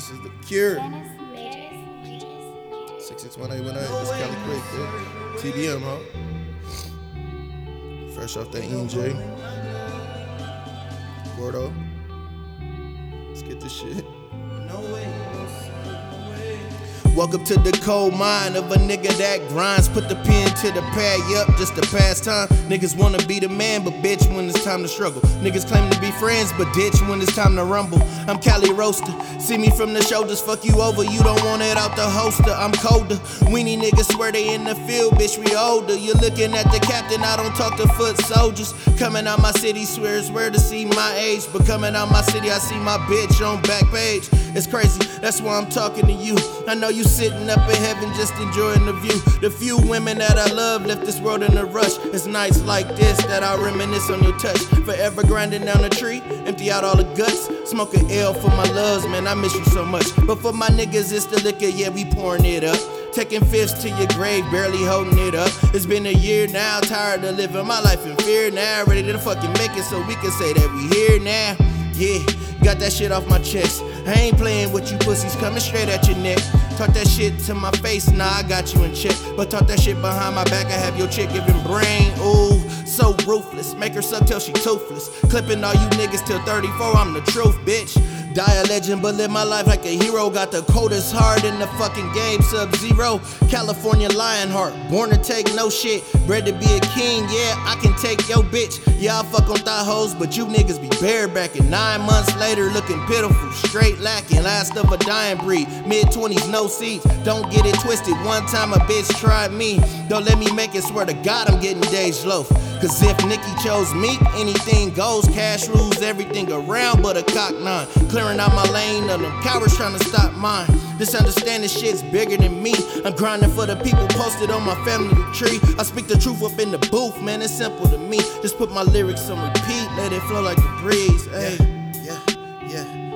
This is the cure. Dennis Majors. 661819. This Cali Quick. TBM, huh? Fresh off that EJ. Gordo. Let's get this shit. Welcome to the cold mind of a nigga that grinds. Put the pen to the pad, yup, just to pass time. Niggas wanna be the man, but bitch, when it's time to struggle. Niggas claim to be friends, but ditch when it's time to rumble. I'm Cali Roaster. See me from the shoulders, fuck you over. You don't want it out the holster. I'm colder. Weenie niggas swear they in the field, bitch, we older. You're looking at the captain, I don't talk to foot soldiers. Coming out my city, swear it's where to see my age. But coming out my city, I see my bitch on back page. It's crazy, that's why I'm talking to you. I know you sitting up in heaven just enjoying the view. The few women that I love left this world in a rush. It's nights like this that I reminisce on your touch. Forever grinding down a tree, empty out all the guts. Smoke an L for my loves, man, I miss you so much. But for my niggas, it's the liquor, yeah, we pouring it up. Taking fifths to your grave, barely holding it up. It's been a year now, tired of living my life in fear now. Ready to fucking make it so we can say that we here now. Yeah, got that shit off my chest. I ain't playing with you pussies coming straight at your neck. Talk that shit to my face, nah, I got you in check. But talk that shit behind my back, I have your chick giving brain. Ooh, so ruthless. Make her suck till she toothless. Clipping all you niggas till 34, I'm the truth, bitch. Die a legend, but live my life like a hero. Got the coldest heart in the fucking game, sub zero. California Lionheart, born to take no shit. Bred to be a king, yeah, I can take your bitch. Yeah, I fuck on thigh hoes, but you niggas be barebacking. Nine months later, looking pitiful, straight lacking. Last of a dying breed, mid 20s, no seeds. Don't get it twisted. One time a bitch tried me. Don't let me make it, swear to God, I'm getting days loaf. Cause if Nikki chose me, anything goes. Cash rules everything around but a cock nine. Clearing out my lane of them cowards trying to stop mine. This understanding shit's bigger than me. I'm grinding for the people posted on my family tree. I speak the truth up in the booth, man. It's simple to me. Just put my lyrics on repeat, let it flow like the breeze. Hey, yeah, yeah.